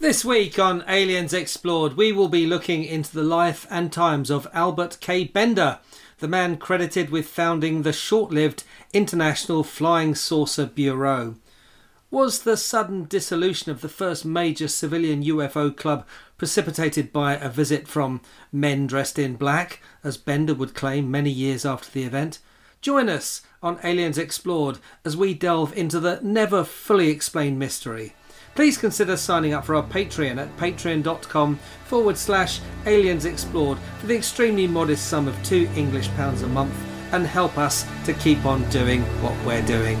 This week on Aliens Explored, we will be looking into the life and times of Albert K. Bender, the man credited with founding the short lived International Flying Saucer Bureau. Was the sudden dissolution of the first major civilian UFO club precipitated by a visit from men dressed in black, as Bender would claim many years after the event? Join us on Aliens Explored as we delve into the never fully explained mystery. Please consider signing up for our Patreon at patreon.com forward slash aliens explored for the extremely modest sum of two English pounds a month and help us to keep on doing what we're doing.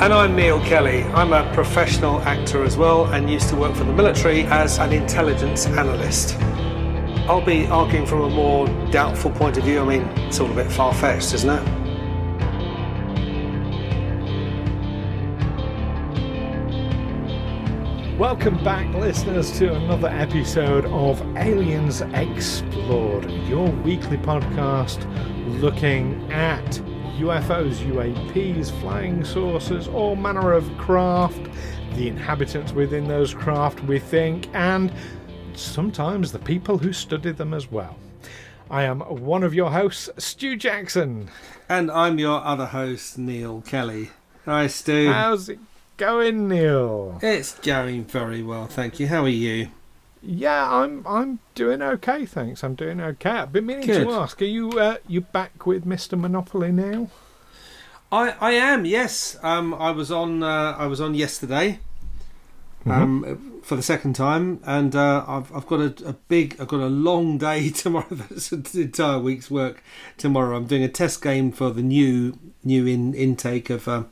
And I'm Neil Kelly. I'm a professional actor as well and used to work for the military as an intelligence analyst. I'll be arguing from a more doubtful point of view. I mean, it's all a bit far fetched, isn't it? Welcome back, listeners, to another episode of Aliens Explored, your weekly podcast looking at UFOs, UAPs, flying saucers, all manner of craft, the inhabitants within those craft, we think, and sometimes the people who study them as well. I am one of your hosts, Stu Jackson. And I'm your other host, Neil Kelly. Hi, Stu. How's it going, Neil? It's going very well, thank you. How are you? Yeah, I'm I'm doing okay, thanks. I'm doing okay. I've been meaning Good. to ask, are you uh, you back with Mr. Monopoly now? I, I am yes. Um, I was on uh, I was on yesterday, Mm-hmm. um, for the second time, and uh, I've I've got a, a big I've got a long day tomorrow. That's an entire week's work tomorrow. I'm doing a test game for the new new in, intake of uh,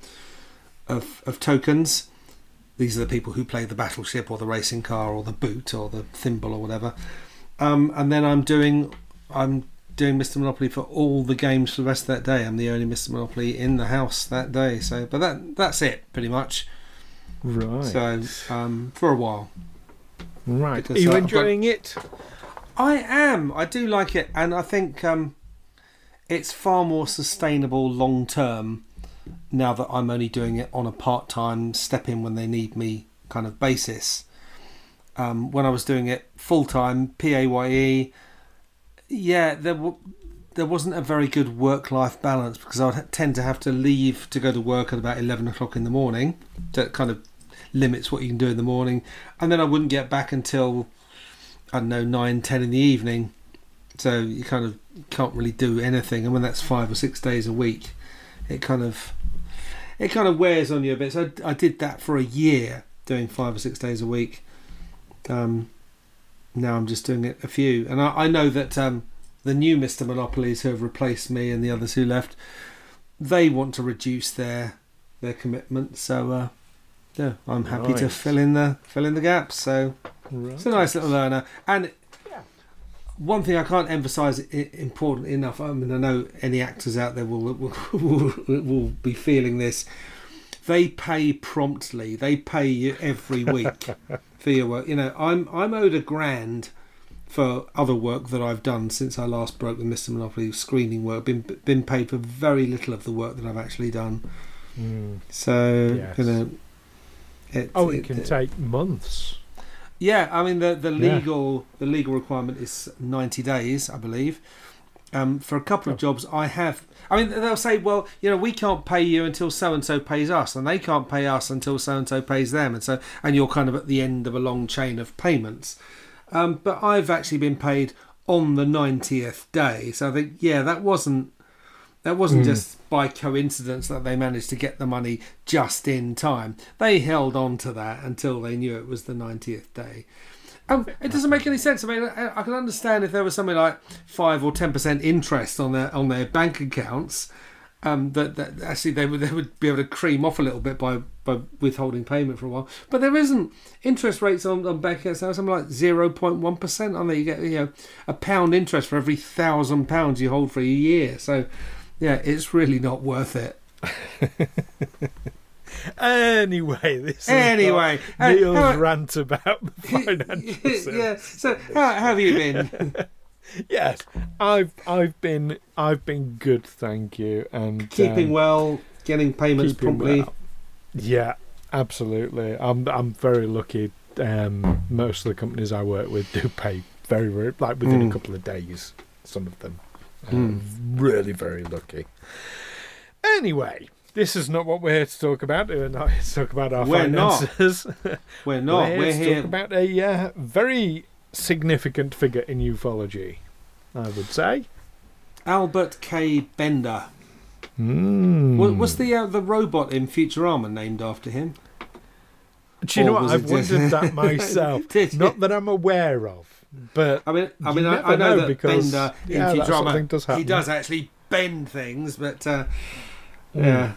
of of tokens. These are the people who play the battleship or the racing car or the boot or the thimble or whatever. Um, and then I'm doing I'm doing Mr. Monopoly for all the games for the rest of that day. I'm the only Mr. Monopoly in the house that day. So, but that that's it pretty much. Right. So, um, for a while, right. Are you uh, enjoying it? I am. I do like it, and I think um, it's far more sustainable long term now that I'm only doing it on a part time step in when they need me kind of basis. Um, when I was doing it full time, PAYE, yeah, there w- there wasn't a very good work life balance because I would tend to have to leave to go to work at about eleven o'clock in the morning. That kind of limits what you can do in the morning, and then I wouldn't get back until I don't know nine, ten in the evening. So you kind of can't really do anything, and when that's five or six days a week, it kind of it kind of wears on you a bit. So I, I did that for a year, doing five or six days a week. Um, now I'm just doing it a few, and I, I know that um, the new Mister Monopolies who have replaced me and the others who left, they want to reduce their their commitment. So uh, yeah, I'm happy to fill in the fill in the gaps. So Right. it's a nice little learner. And one thing I can't emphasise i- important enough. I mean, I know any actors out there will will, will, will be feeling this. They pay promptly. They pay you every week for your work. You know, I'm I'm owed a grand for other work that I've done since I last broke the Mr. Monopoly screening work. Been been paid for very little of the work that I've actually done. Mm. So Yes. you know, it, Oh, it can take months. Yeah, I mean the the Yeah. legal the legal requirement is ninety days, I believe. Um, for a couple of Oh. jobs, I have. I mean, they'll say, "Well, you know, we can't pay you until so and so pays us, and they can't pay us until so and so pays them," and so and you're kind of at the end of a long chain of payments. Um, but I've actually been paid on the ninetieth day, so I think, yeah, that wasn't That wasn't just by coincidence that they managed to get the money just in time. They held on to that until they knew it was the 90th day. Um, it doesn't make any sense. I mean, I, I can understand if there was something like five or ten percent interest on their on their bank accounts, um, that, that actually they would they would be able to cream off a little bit by, by withholding payment for a while. But there isn't interest rates on, on bank accounts now something like zero point one percent on there. You get you know a pound interest for every thousand pounds you hold for a year. So yeah, it's really not worth it. Anyway, this is Anyway, uh, Neil's rant about the financial yeah. So how, how have you been? Yes, I've I've been I've been good, thank you, and Keeping um, well, getting payments keeping promptly. well. Yeah, absolutely. I'm I'm very lucky. Um, most of the companies I work with do pay very very like within Mm. a couple of days. Some of them, um, really very lucky. Anyway. This is not what we're here to talk about. We're not here to talk about our We're not. finances. We're not. We're, We're, here to here. talk about a uh, very significant figure in ufology, I would say. Albert K. Bender. Mm. Was the uh, the robot in Futurama named after him? Do you know what? I've wondered that myself. Not that I'm aware of, but I mean, I mean, I, I know, know that because, Bender in yeah, sort of does he does actually bend things, but uh, Mm. yeah,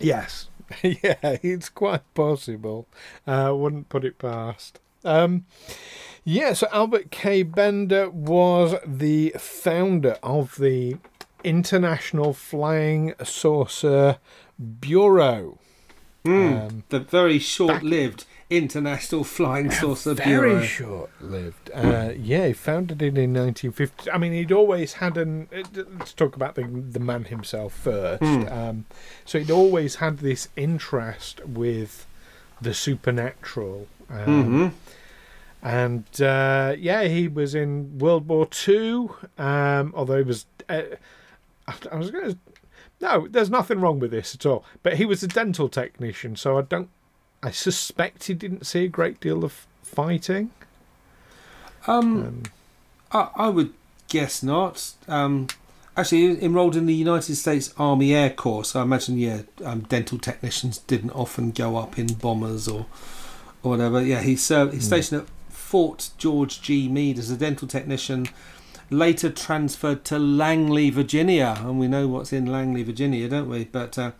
yes, yeah, it's quite possible. I wouldn't put it past. Um, yeah, so Albert K. Bender was the founder of the International Flying Saucer Bureau. Mm. Um, the very short-lived International Flying Saucer very Bureau. short lived. Uh, yeah, he founded it in 1950. I mean, he'd always had an. uh, Let's talk about the the man himself first. Hmm. Um, so he'd always had this interest with the supernatural. Um, hmm And uh, yeah, he was in World War Two. Um, although he was, uh, I was going to. No, there's nothing wrong with this at all. But he was a dental technician, so I don't. I suspect he didn't see a great deal of fighting. Um, Um, I, I would guess not. Um, actually, he enrolled in the United States Army Air Corps. So I imagine, yeah, um, dental technicians didn't often go up in bombers or or whatever. Yeah, he served. He's Hmm. stationed at Fort George G. Meade as a dental technician. Later transferred to Langley, Virginia, and we know what's in Langley, Virginia, don't we? But uh,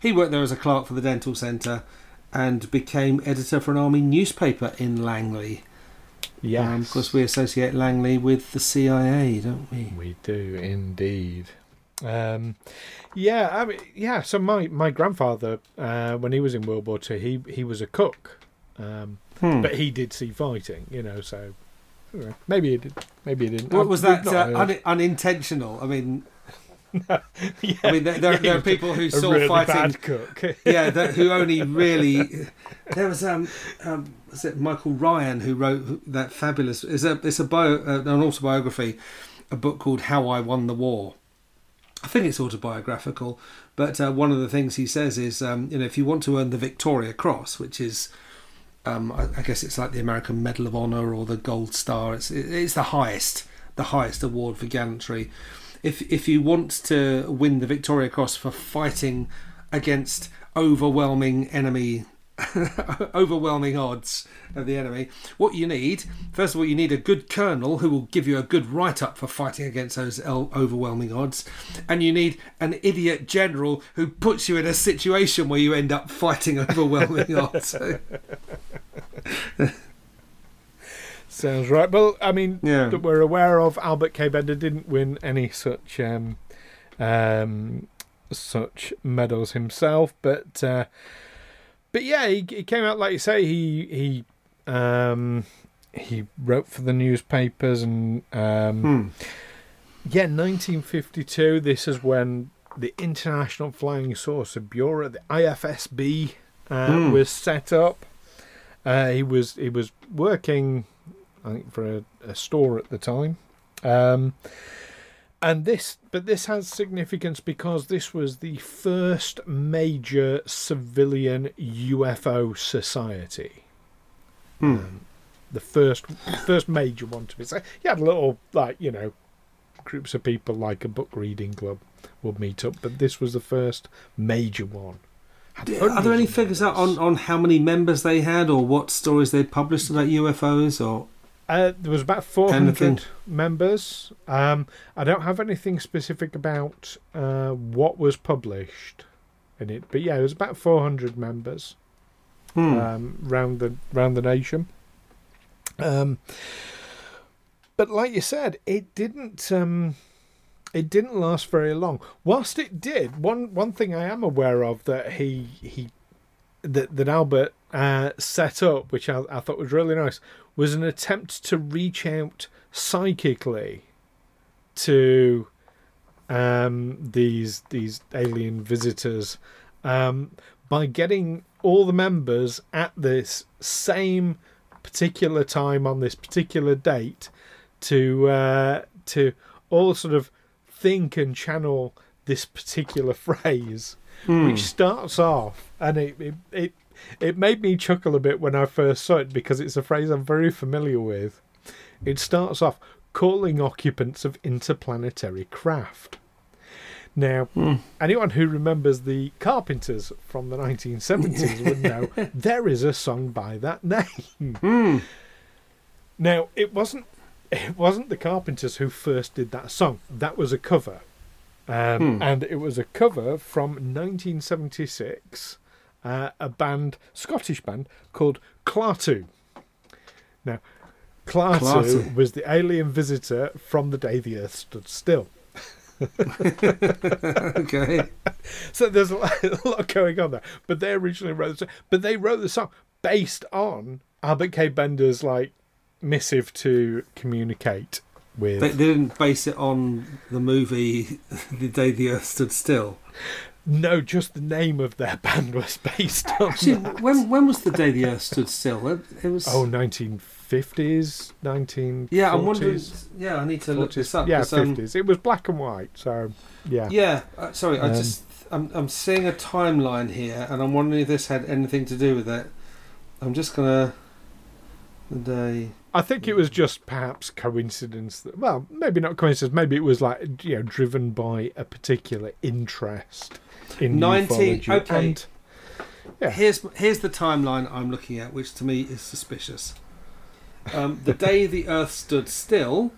he worked there as a clerk for the dental centre and became editor for an army newspaper in Langley. Yeah. Um, of course, we associate Langley with the CIA, don't we? we do indeed. Um, yeah, I mean, yeah. So my my grandfather, uh, when he was in World War Two, he he was a cook, um, Hmm. but he did see fighting. You know, so maybe he did, maybe he didn't. What was that uh, un- unintentional? I mean, yeah. I mean, there, there, Yeah, there are people who saw really fighting. yeah, that, who only really. There was um, um, was it Michael Ryan who wrote that fabulous? It's a it's a bio uh, an autobiography, a book called How I Won the War. I think it's autobiographical, but uh, one of the things he says is, um, you know, if you want to earn the Victoria Cross, which is, um, I, I guess it's like the American Medal of Honor or the Gold Star. It's it's the highest the highest award for gallantry. If if you want to win the Victoria Cross for fighting against overwhelming enemy overwhelming odds of the enemy. What you need, first of all, you need a good colonel who will give you a good write up for fighting against those el- overwhelming odds, and you need an idiot general who puts you in a situation where you end up fighting overwhelming odds. So, Sounds right. Well, I mean, Yeah. that we're aware of Albert K. Bender didn't win any such um, um, such medals himself, but uh, but yeah, he, he came out like you say. He he um, he wrote for the newspapers and um, hmm. yeah, 1952. This is when the International Flying Saucer Bureau, the IFSB, uh, Hmm. was set up. Uh, he was he was working, I think, for a, a store at the time, um, and this but this has significance because this was the first major civilian UFO society Hmm. the first first major one to be. So you had little like you know groups of people like a book reading club would meet up, but this was the first major one. Are there any figures out on, on how many members they had or what stories they'd published about UFOs or Uh, there was about 400 Anything? members. Um, I don't have anything specific about uh, what was published in it, but yeah, it was about 400 members Hmm. um, round the round the nation. Um, but like you said, it didn't. Um, it didn't last very long. Whilst it did, one one thing I am aware of that he he that that Albert uh, set up, which I, I thought was really nice, was an attempt to reach out psychically to um, these these alien visitors um, by getting all the members at this same particular time on this particular date to uh, to all sort of think and channel this particular phrase, which starts off and it, it it it made me chuckle a bit when I first saw it because it's a phrase I'm very familiar with. It starts off calling occupants of interplanetary craft. Now, hmm. anyone who remembers the Carpenters from the 1970s would know there is a song by that name. Hmm. Now, it wasn't it wasn't the Carpenters who first did that song. That was a cover. Um, hmm. And it was a cover from 1976, uh, a band, Scottish band called Klaatu. Now, Klaatu, Klaatu. was the alien visitor from the day the Earth stood still. okay. So there's a lot, a lot going on there. But they originally wrote the song, but they wrote the song based on Albert K. Bender's like missive to communicate with. They, they didn't base it on the movie The Day the Earth Stood Still. No, just the name of their band was based on. Actually, that. when when was The Day the Earth Stood Still? It, it was. Oh, 1950s, 1940s. yeah, I'm wondering. Yeah, I need to look this up. Yeah, 'cause, um, 50s. It was black and white, so yeah. Yeah, uh, sorry, I Um, just I'm I'm seeing a timeline here, and I'm wondering if this had anything to do with it. I'm just gonna the day. I think it was just perhaps coincidence. That, well, maybe not coincidence. Maybe it was like you know driven by a particular interest in 19 ufology. okay. And, Yeah. Here's here's the timeline I'm looking at, which to me is suspicious. Um, the day the Earth stood still,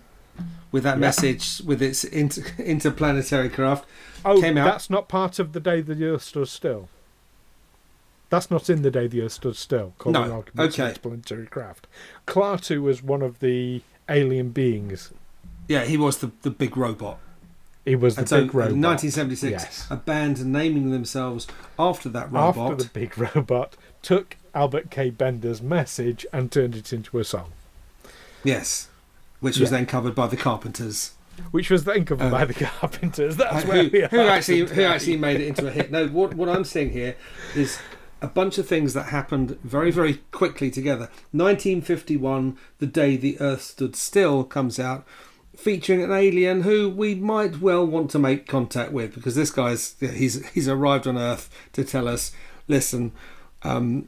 with that Yeah. message with its inter- interplanetary craft. oh, came out- that's not part of the day the Earth stood still. That's not in the day the Earth stood still. No, okay. interplanetary craft. Klaatu was one of the alien beings. Yeah, he was the, the big robot. He was the and so big robot. in 1976, Yes. a band naming themselves after that robot. After the big robot took Albert K. Bender's message and turned it into a song, Yes, which was Yeah. then covered by the Carpenters. which was then covered Uh, by the Carpenters. That's Uh, where who, we are. who actually who actually made it into a hit. No, what what I'm seeing here is a bunch of things that happened very very quickly together. 1951, the day the Earth stood still, comes out, featuring an alien who we might well want to make contact with because this guy's he's he's arrived on Earth to tell us, listen. Um,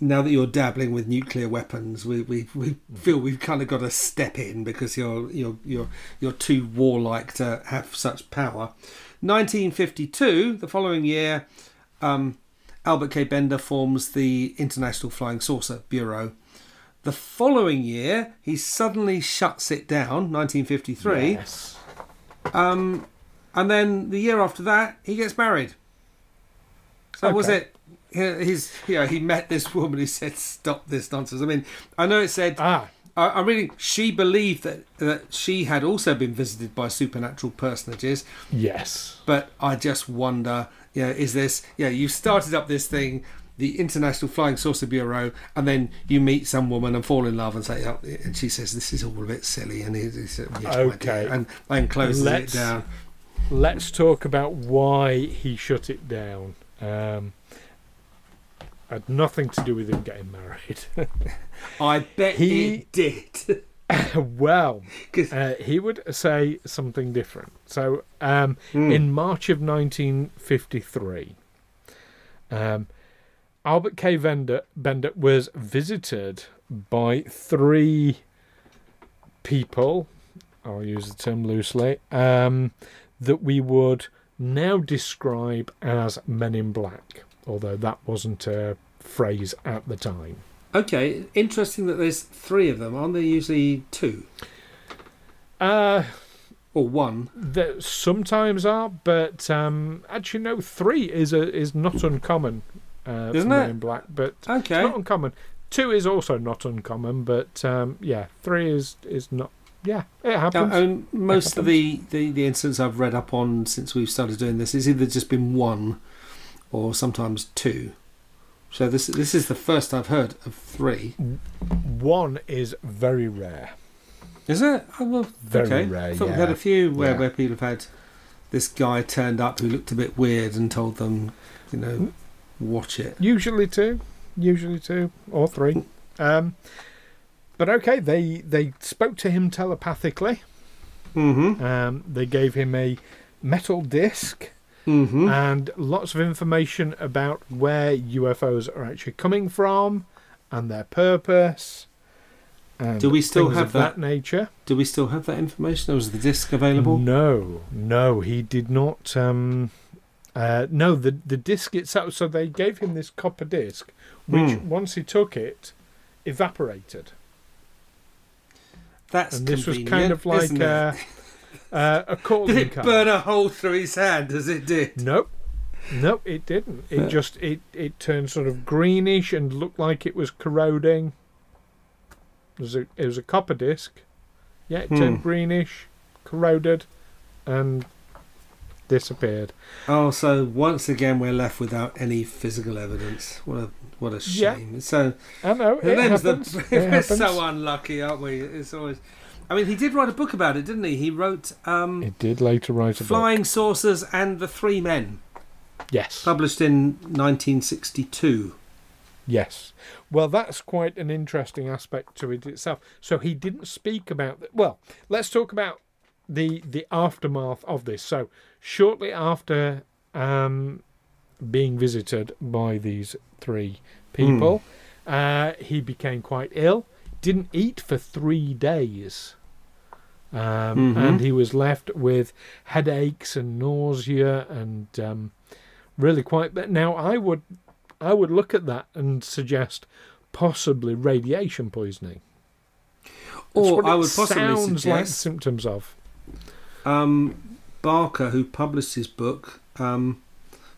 now that you're dabbling with nuclear weapons, we, we, we feel we've kind of got to step in because you're you're you're you're too warlike to have such power. 1952, the following year, um, Albert K. Bender forms the International Flying Saucer Bureau. The following year, he suddenly shuts it down. 1953, Yes. um, and then the year after that, he gets married. So was it? he- He's yeah. He met this woman who said, "Stop this nonsense." I mean, I know it said. Ah, I, I'm reading. She believed that that she had also been visited by supernatural personages, yes. but I just wonder. You know, is this? Yeah, you started up this thing, the International Flying Saucer Bureau, and then you meet some woman and fall in love and say, oh, and she says, "This is all a bit silly," and he, said, yes, Okay. dear," and then closes Let's- it down. Let's talk about why he shut it down. Um, had nothing to do with him getting married. I bet He- it did. well, uh, he would say something different. So, um, Hmm. in March of 1953, um, Albert K. Bender, Bender was visited by three people I'll use the term loosely, um, that we would now describe as Men in Black, although that wasn't a phrase at the time. Okay, interesting that there's three of them. Aren't there usually two Uh, or one? there sometimes are, but um, actually, no, three is a, is not uncommon. Uh, Isn't Men it? in Black, but Okay. It's not uncommon. Two is also not uncommon, but um, yeah, three is is not. Yeah, it Now, happens. and most of the, the, the incidents I've read up on since we've started doing this is either just been one or sometimes two. So this this is the first I've heard of three. One is very rare. Is it? Oh, well, Very okay. rare, I thought we yeah. had a few where, Yeah. where people have had this guy turned up who looked a bit weird and told them, you know, watch it. Usually two, usually two or three. Um, but okay, they they spoke to him telepathically. Mm-hmm. Um, they gave him a metal disc Mm-hmm. and lots of information about where UFOs are actually coming from and their purpose. And Do we still have of that? nature? Do we still have that information? Or was the disc available? No, no, he did not. Um, uh, no, the the disc itself. So they gave him this copper disc, which Hmm. once he took it, evaporated, That's and this was kind of like isn't uh, uh, a calling Did it card. burn a hole through his hand as it did? Nope. Nope, it didn't. It Yeah. just it it turned sort of greenish and looked like it was corroding. It was a it was a copper disc. Yeah, it turned Hmm. greenish, corroded, and disappeared. Oh, so once again we're left without any physical evidence. What a what a shame. Yeah. So I know it them's the- happens. It we're happens. so unlucky, aren't we? It's always. I mean, he did write a book about it, didn't he? He wrote um, It did later write a book. "Flying Saucers and the Three Men," Yes. published in 1962. Yes. Well, that's quite an interesting aspect to it itself. So he didn't speak about that. Well, let's talk about the the aftermath of this. So shortly after um, being visited by these three people, uh, he became quite ill. Didn't eat for three days. Um, Mhm. And he was left with headaches and nausea and um, really quite. But now I would I would look at that and suggest possibly radiation poisoning. That's Or I would possibly sounds like suggest symptoms of. Um, Barker, who published his book, um,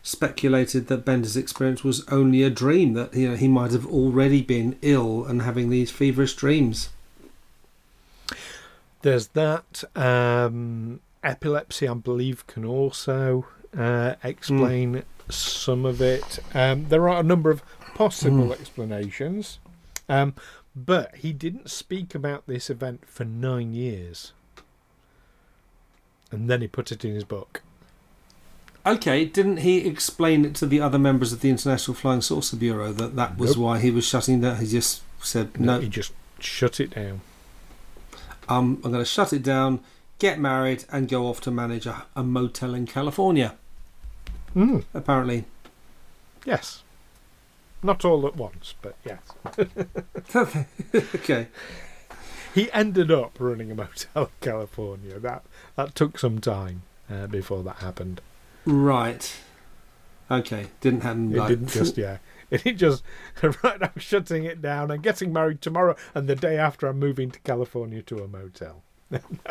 speculated that Bender's experience was only a dream. That you know he might have already been ill and having these feverish dreams. There's that. Um, epilepsy, I believe, can also uh, explain some of it. Um, there are a number of possible explanations, um, but he didn't speak about this event for nine years. And then he put it in his book. Okay, didn't he explain it to the other members of the International Flying Saucer Bureau that that was Nope. why he was shutting down? He just said, "No, He just shut it down. um, I'm going to shut it down, get married, and go off to manage a, a motel in California." Mm, Apparently, yes. Not all at once, but yes. okay. He ended up running a motel in California. That that took some time uh, before that happened. Right. Okay. Didn't happen. It like- didn't just yeah. It just right. I'm shutting it down. I'm getting married tomorrow, and the day after, I'm moving to California to a motel.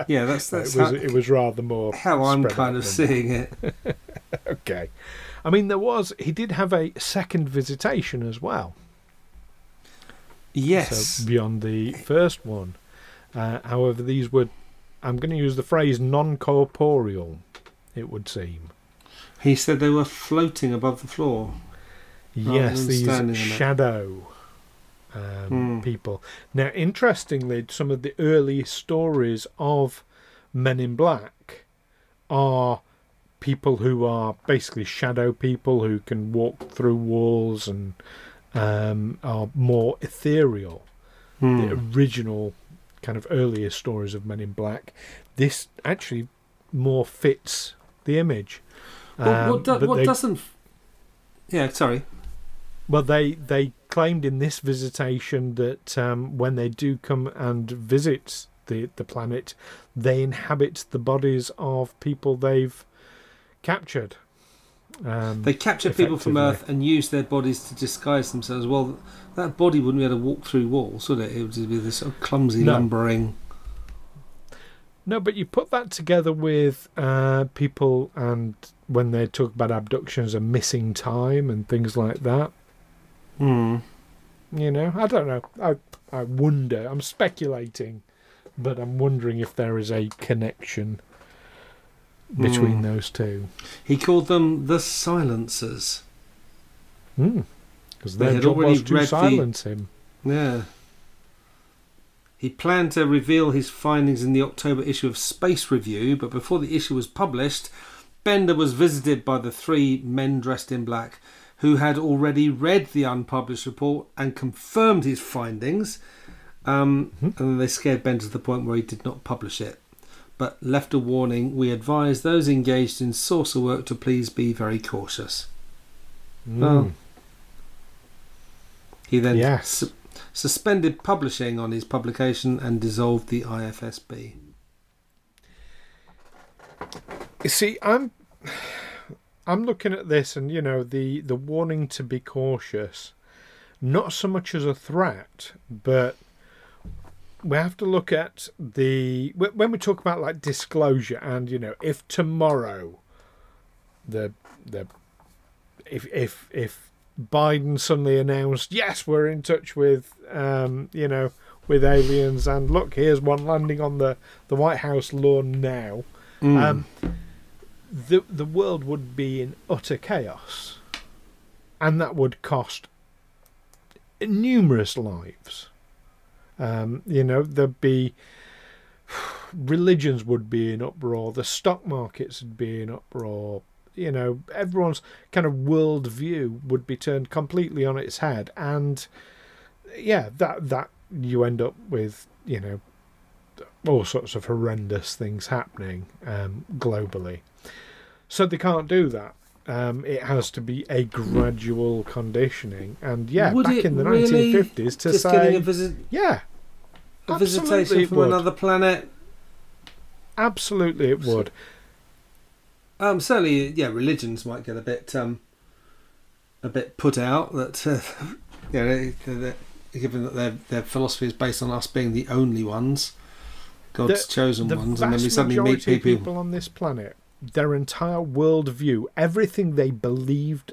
yeah, that's that's it was how, it was rather more how I'm kind of seeing it. Okay, I mean there was he did have a second visitation as well. Yes. So beyond the first one, uh, however, these were I'm going to use the phrase non-corporeal. It would seem. he said they were floating above the floor. Yes, these shadow um, Hmm. people. Now, interestingly, some of the early stories of Men in Black are people who are basically shadow people who can walk through walls and um, are more ethereal. Hmm. The original kind of earlier stories of Men in Black. This actually more fits the image. What, Um, what, do, what they- doesn't? Yeah, sorry. Well, they they claimed in this visitation that um, when they do come and visit the the planet. They inhabit the bodies of people they've captured. Um, They capture people from. Earth and use their bodies to disguise themselves. Well, that body wouldn't be able to walk through walls, would it? It would just be this sort of clumsy, No. lumbering. No, but you put that together with uh, people and when they talk about abductions and missing time and things like that. Hmm. You know, I don't know. I I wonder. I'm speculating, but I'm wondering if there is a connection between Hmm. those two. He called them the silencers. Because They their had job was to read the- silence him. Yeah. He planned to reveal his findings in the October issue of Space Review, but before the issue was published, Bender was visited by the three men dressed in black who had already read the unpublished report and confirmed his findings. Um, And then they scared Bender to the point where he did not publish it, but left a warning we advise those engaged in saucer work to please be very cautious. Mm. Oh. He then Yes. su- suspended publishing on his publication and dissolved the IFSB. You see, I'm I'm looking at this, and you know the the warning to be cautious, not so much as a threat, but we have to look at the when we talk about like disclosure, and you know, if tomorrow the the if if if Biden suddenly announced, yes, we're in touch with um, you know with aliens, and look, here's one landing on the the White House lawn now. Um, the the world would be in utter chaos, and that would cost numerous lives. Um, you know, there'd be religions would be in uproar, the stock markets would be in uproar. You know, everyone's kind of world view would be turned completely on its head, and yeah, that that you end up with you know all sorts of horrendous things happening um, globally. So they can't do that. Um, it has to be a gradual conditioning, and yeah, Would back in the really 1950s to say, visit, yeah, a visitation from would. another planet. Absolutely, it would. Um, certainly, yeah, religions might get a bit, um, a bit put out that, uh, you know, given that their their philosophy is based on us being the only ones, God's The- chosen the ones, and then we suddenly meet people. people on this planet, their entire worldview, everything they believed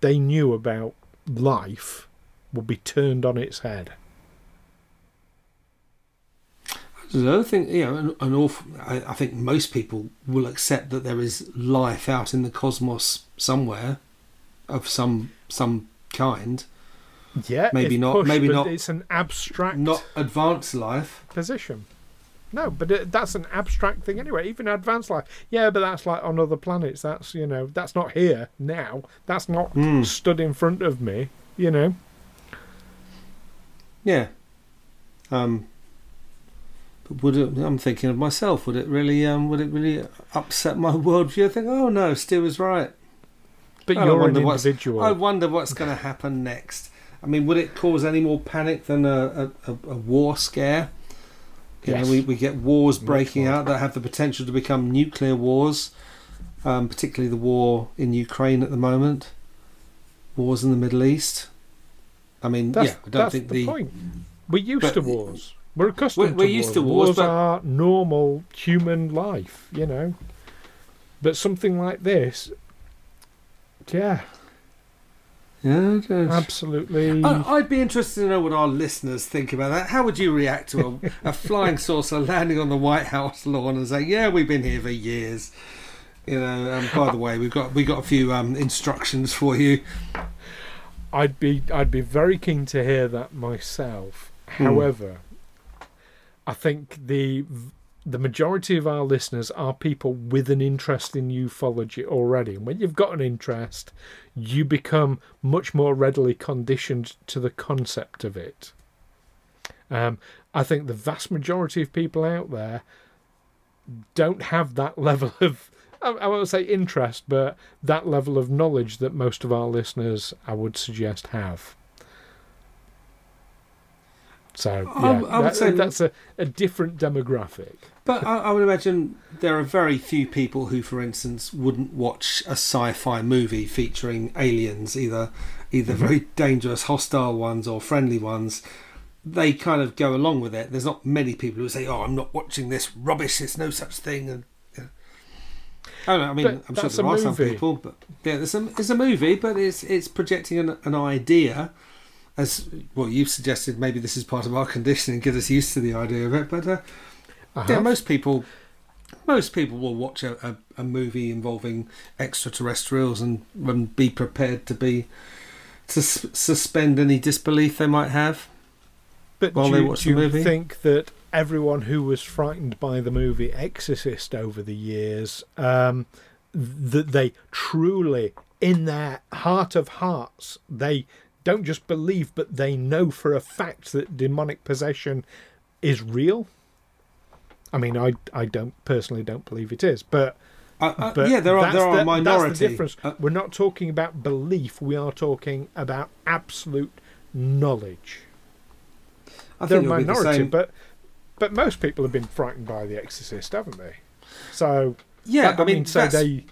they knew about life, will be turned on its head. There's another thing, you know, an, an awful. I, I think most people will accept that there is life out in the cosmos somewhere, of some some kind, Yeah, Maybe not- pushed, maybe not- It's an abstract not advanced life. position. No, but it, that's an abstract thing anyway. Even advanced life, yeah, but that's like on other planets. That's you know, that's not here now. That's not Hmm. stood in front of me. You know, Yeah. Um. But would it? I'm thinking of myself. Would it really? Um. Would it really upset my worldview? I think. Oh no, Stu was right. but I you're an wonder what's- individual. I wonder what's going to happen next. I mean, would it cause any more panic than a, a, a war scare? You Yes. know, we, we get wars breaking out that have the potential to become nuclear wars, um, particularly the war in Ukraine at the moment, wars in the Middle East. I mean, That's, yeah, I don't that's think the, the. point. We're used but- to wars. We're accustomed We're- we're to used wars. to wars, but- are normal human life, you know. But something like this, yeah, Yeah, absolutely. I- I'd be interested to know what our listeners think about that. How would you react to a, a flying saucer landing on the White House lawn and saying, "Yeah, we've been here for years"? You know. Um, by the way, we've got we got a few um, instructions for you. I'd be I'd be very keen to hear that myself. Hmm. However, I think the the majority of our listeners are people with an interest in ufology already. And when you've got an interest, you become much more readily conditioned to the concept of it. Um, I think the vast majority of people out there don't have that level of I, won't say interest, but that level of knowledge that most of our listeners, I would suggest, have. So I- yeah, I would that- say- that's a, a different demographic. But I, I would imagine there are very few people who, for instance, wouldn't watch a sci-fi movie featuring aliens, either either Mm-hmm. very dangerous, hostile ones or friendly ones. They kind of go along with it. There's not many people who say, "Oh, I'm not watching this rubbish. There's no such thing." And yeah. I don't know. I mean, But I'm sure there are some people, but yeah, there's a, it's a movie, but it's it's projecting an, an idea. As well, you've suggested, maybe this is part of our conditioning, get us used to the idea of it. But uh, I yeah, most people, most people will watch a, a, a movie involving extraterrestrials and, and be prepared to be to s- suspend any disbelief they might have. But while do, they you- watch do the you think that everyone who was frightened by the movie Exorcist over the years, um, that they truly, in their heart of hearts, they don't just believe, but they know for a fact that demonic possession is real? I mean, I I don't personally don't believe it is, but Uh, uh, but yeah, there are there are the, a minority. That's the difference. Uh, We're not talking about belief. We are talking about absolute knowledge. I They're a it'll the minority, but but most people have been frightened by The Exorcist, haven't they? So yeah, I mean, mean so they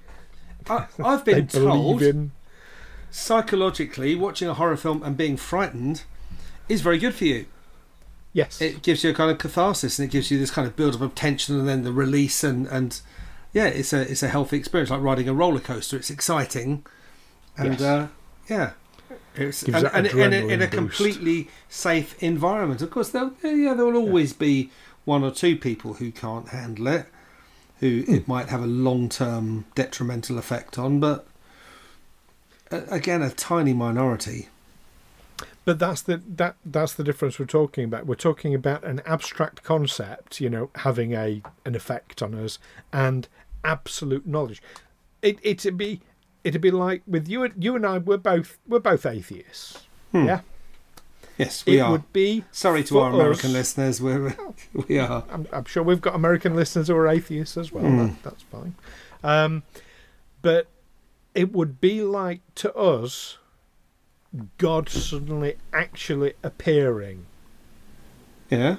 I, I've they been told in. Psychologically watching a horror film and being frightened is very good for you. Yes, It gives you a kind of catharsis and it gives you this kind of build up of tension and then the release and and yeah, it's a it's a healthy experience like riding a roller coaster. It's exciting and Yes. uh, yeah. It's, and, and, and in, in a completely safe environment. Of course, there yeah, there will always be one or two people who can't handle it, who Hmm. it might have a long term detrimental effect on, but again, a tiny minority. but that's the that that's the difference we're talking about. We're talking about an abstract concept, you know, having a an effect on us, and absolute knowledge. It it'd be it'd be like with you and you and I. We're both we're both atheists. Hmm. Yeah, Yes, we it are. would be Sorry to our American us- listeners, we're, we are. I'm, I'm sure we've got American listeners who are atheists as well. Mm. That, that's fine. Um, but it would be like to us God suddenly actually appearing Yeah.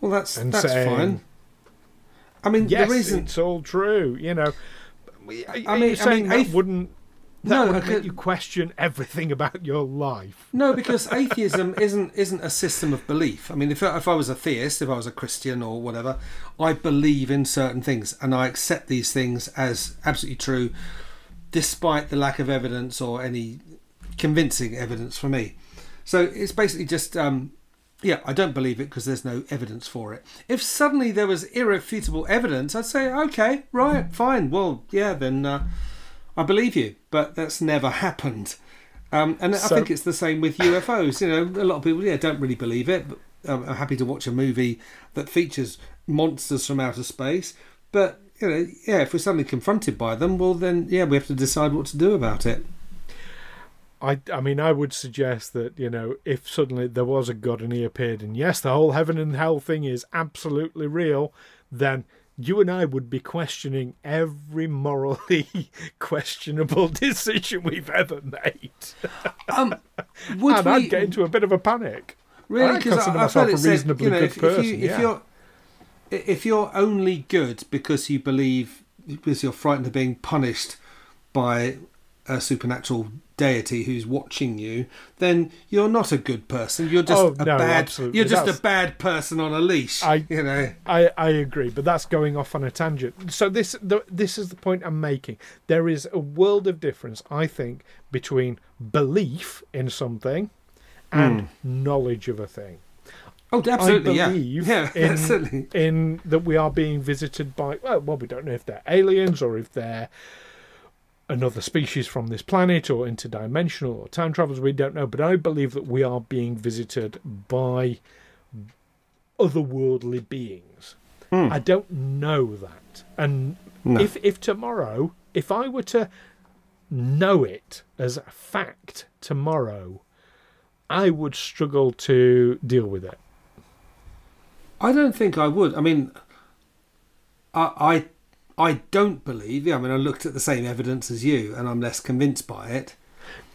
Well, that's and that's saying, fine. I mean, "Yes, the reason. it's all true." You know, I I mean- I mean, that ath- wouldn't that No, would make you question everything about your life. No, because atheism isn't isn't a system of belief. I mean, if I, if I was a theist, if I was a Christian or whatever, I believe in certain things and I accept these things as absolutely true, despite the lack of evidence or any convincing evidence for me. So it's basically just, um, yeah, I don't believe it because there's no evidence for it. If suddenly there was irrefutable evidence, I'd say, okay, right, fine, well, yeah, then uh, I believe you. But that's never happened. Um, and I think it's the same with UFOs. You know, a lot of people, yeah, don't really believe it. But um, I'm happy to watch a movie that features monsters from outer space. But you know, yeah, if we're suddenly confronted by them, well, then yeah, we have to decide what to do about it. I, I mean, I would suggest that, you know, if suddenly there was a God and he appeared, and yes, the whole heaven and hell thing is absolutely real, then you and I would be questioning every morally questionable decision we've ever made. Um, would and we I'd get into a bit of a panic. really? I Because I've myself heard a it said, reasonably you know, good if, if person, you if you're if you're only good because you believe because you're frightened of being punished by a supernatural deity who's watching you, then you're not a good person. You're just Oh, a no, bad. absolutely. You're just That's- a bad person on a leash. I- you know. I, I agree, but that's going off on a tangent. So this the, this is the point I'm making. There is a world of difference, I think, between belief in something and hmm. knowledge of a thing. Oh, absolutely. I believe yeah. Yeah. in, absolutely. in that we are being visited by well, well, we don't know if they're aliens or if they're another species from this planet or interdimensional or time travelers. We don't know, but I believe that we are being visited by otherworldly beings. Hmm. I don't know that, and No. if if tomorrow, if I were to know it as a fact tomorrow, I would struggle to deal with it. I don't think I would. I mean, I, I, I don't believe. Yeah, I mean, I looked at the same evidence as you, and I'm less convinced by it.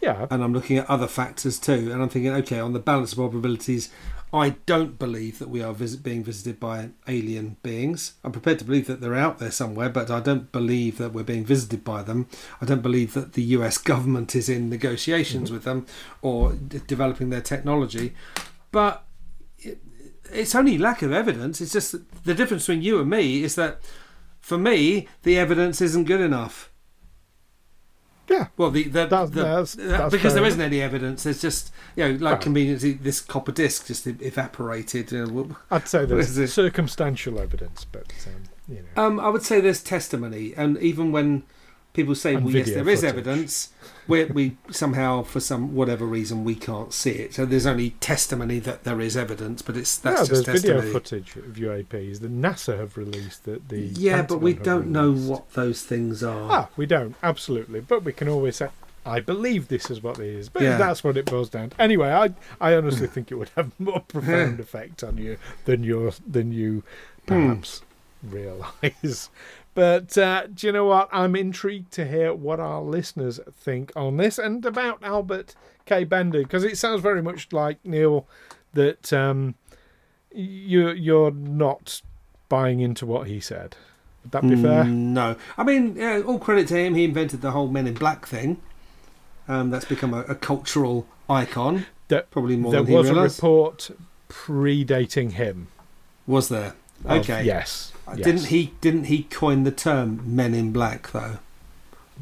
Yeah. and I'm looking at other factors too, and I'm thinking, okay, on the balance of probabilities, I don't believe that we are visit, being visited by alien beings. I'm prepared to believe that they're out there somewhere, but I don't believe that we're being visited by them. I don't believe that the US government is in negotiations mm-hmm. with them or d- developing their technology. But it, it's only lack of evidence. It's just the difference between you and me is that for me, the evidence isn't good enough. Yeah. Well, the, the, That's- the that's- uh, that's because there isn't any evidence. There's just you know, like Right. conveniently, this copper disc just evaporated. Well, I'd say there's circumstantial evidence, but um, you know. um, I would say there's testimony, and even when people say, And "Well, yes, there is footage. evidence," we we somehow, for some whatever reason, we can't see it. So there's only testimony that there is evidence, but it's that's yeah, just there's video footage of UAPs that NASA have released that the yeah, but we don't know what those things are. Ah, we don't absolutely, but we can always say, "I believe this is what it is." But Yeah. that's what it boils down. to. Anyway, I I honestly think it would have more profound effect on you than your than you Hmm. perhaps realise. But uh, do you know what? I'm intrigued to hear what our listeners think on this and about Albert K. Bender because it sounds very much like Neil that um, you you're not buying into what he said. Would that be fair? Mm, No, I mean, yeah, all credit to him. He invented the whole Men in Black thing. Um, that's become a, a cultural icon. There- Probably more there than he was a report predating him. Was there? Of- Okay. yes, Uh, yes. Didn't he? Didn't he coin the term "Men in Black" though?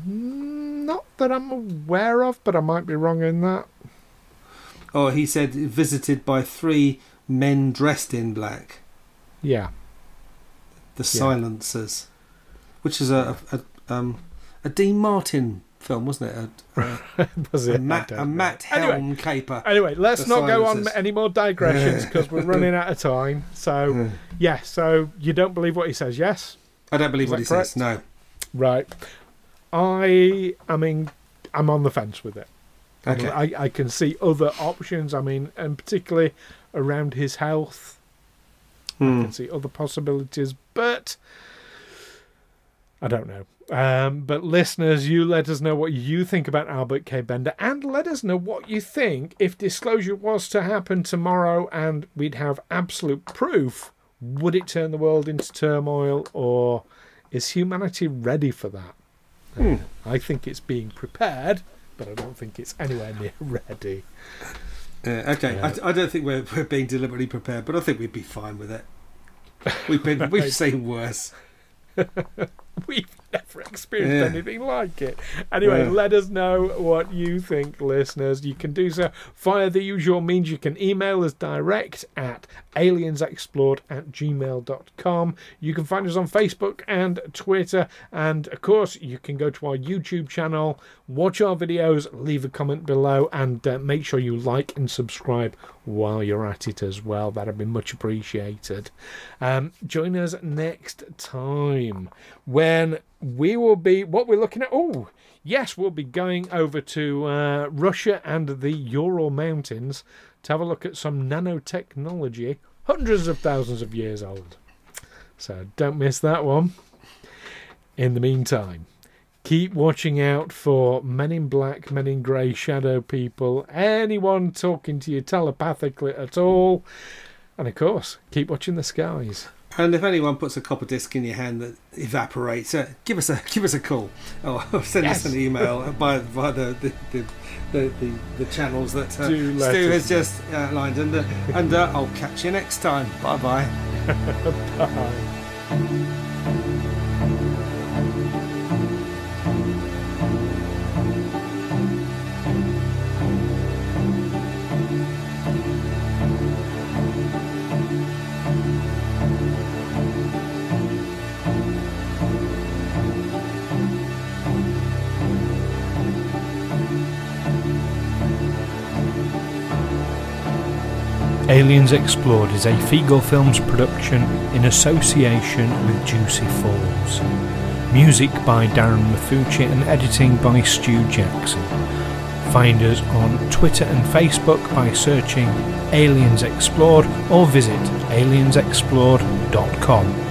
Mm, Not that I'm aware of, but I might be wrong in that. Oh, he said visited by three men dressed in black, Yeah. the Silencers, which is a a, a, um, a Dean Martin film, wasn't it? A, Was a, it? a I Matt, a. Matt Anyway, Helm caper. Anyway, let's not go on any more digressions because we're running out of time. So, yeah, so you don't believe what he says, yes? I don't believe Is what he that says. No. Right. I, I mean, I'm on the fence with it. I Okay. I, I can see other options. I mean, and particularly around his health. I Hmm. can see other possibilities, but I don't know. Um, but listeners, you let us know what you think about Albert K. Bender, and let us know what you think if disclosure was to happen tomorrow and we'd have absolute proof. Would it turn the world into turmoil, or is humanity ready for that? Hmm. I think it's being prepared, but I don't think it's anywhere near ready. Yeah, okay, Yeah. I, I don't think we're, we're being deliberately prepared, but I think we'd be fine with it. We've been we've seen worse. We've never experienced Yeah. anything like it. Anyway, Yeah. let us know what you think, listeners. You can do so via the usual means. You can email us direct at aliensexplored at gmail.com. You can find us on Facebook and Twitter. And of course, you can go to our YouTube channel, watch our videos, leave a comment below, and uh, make sure you like and subscribe while you're at it as well. That'd be much appreciated. Um, join us next time when we will be what we're looking at. Oh, yes, we'll be going over to uh, Russia and the Ural Mountains to have a look at some nanotechnology, hundreds of thousands of years old. So don't miss that one. In the meantime, keep watching out for Men in Black, Men in Grey, Shadow People, anyone talking to you telepathically at all. And of course, keep watching the skies. And if anyone puts a copper disc in your hand that evaporates, uh, give us a give us a call or send Yes. us an email by via the the, the, the, the, the channels that uh, Stu has know. just outlined. And uh, and uh, I'll catch you next time. Bye bye. Bye. Aliens Explored is a Feegle Films production in association with Juicy Falls. Music by Darren Maffucci and editing by Stu Jackson. Find us on Twitter and Facebook by searching Aliens Explored or visit aliensexplored.com.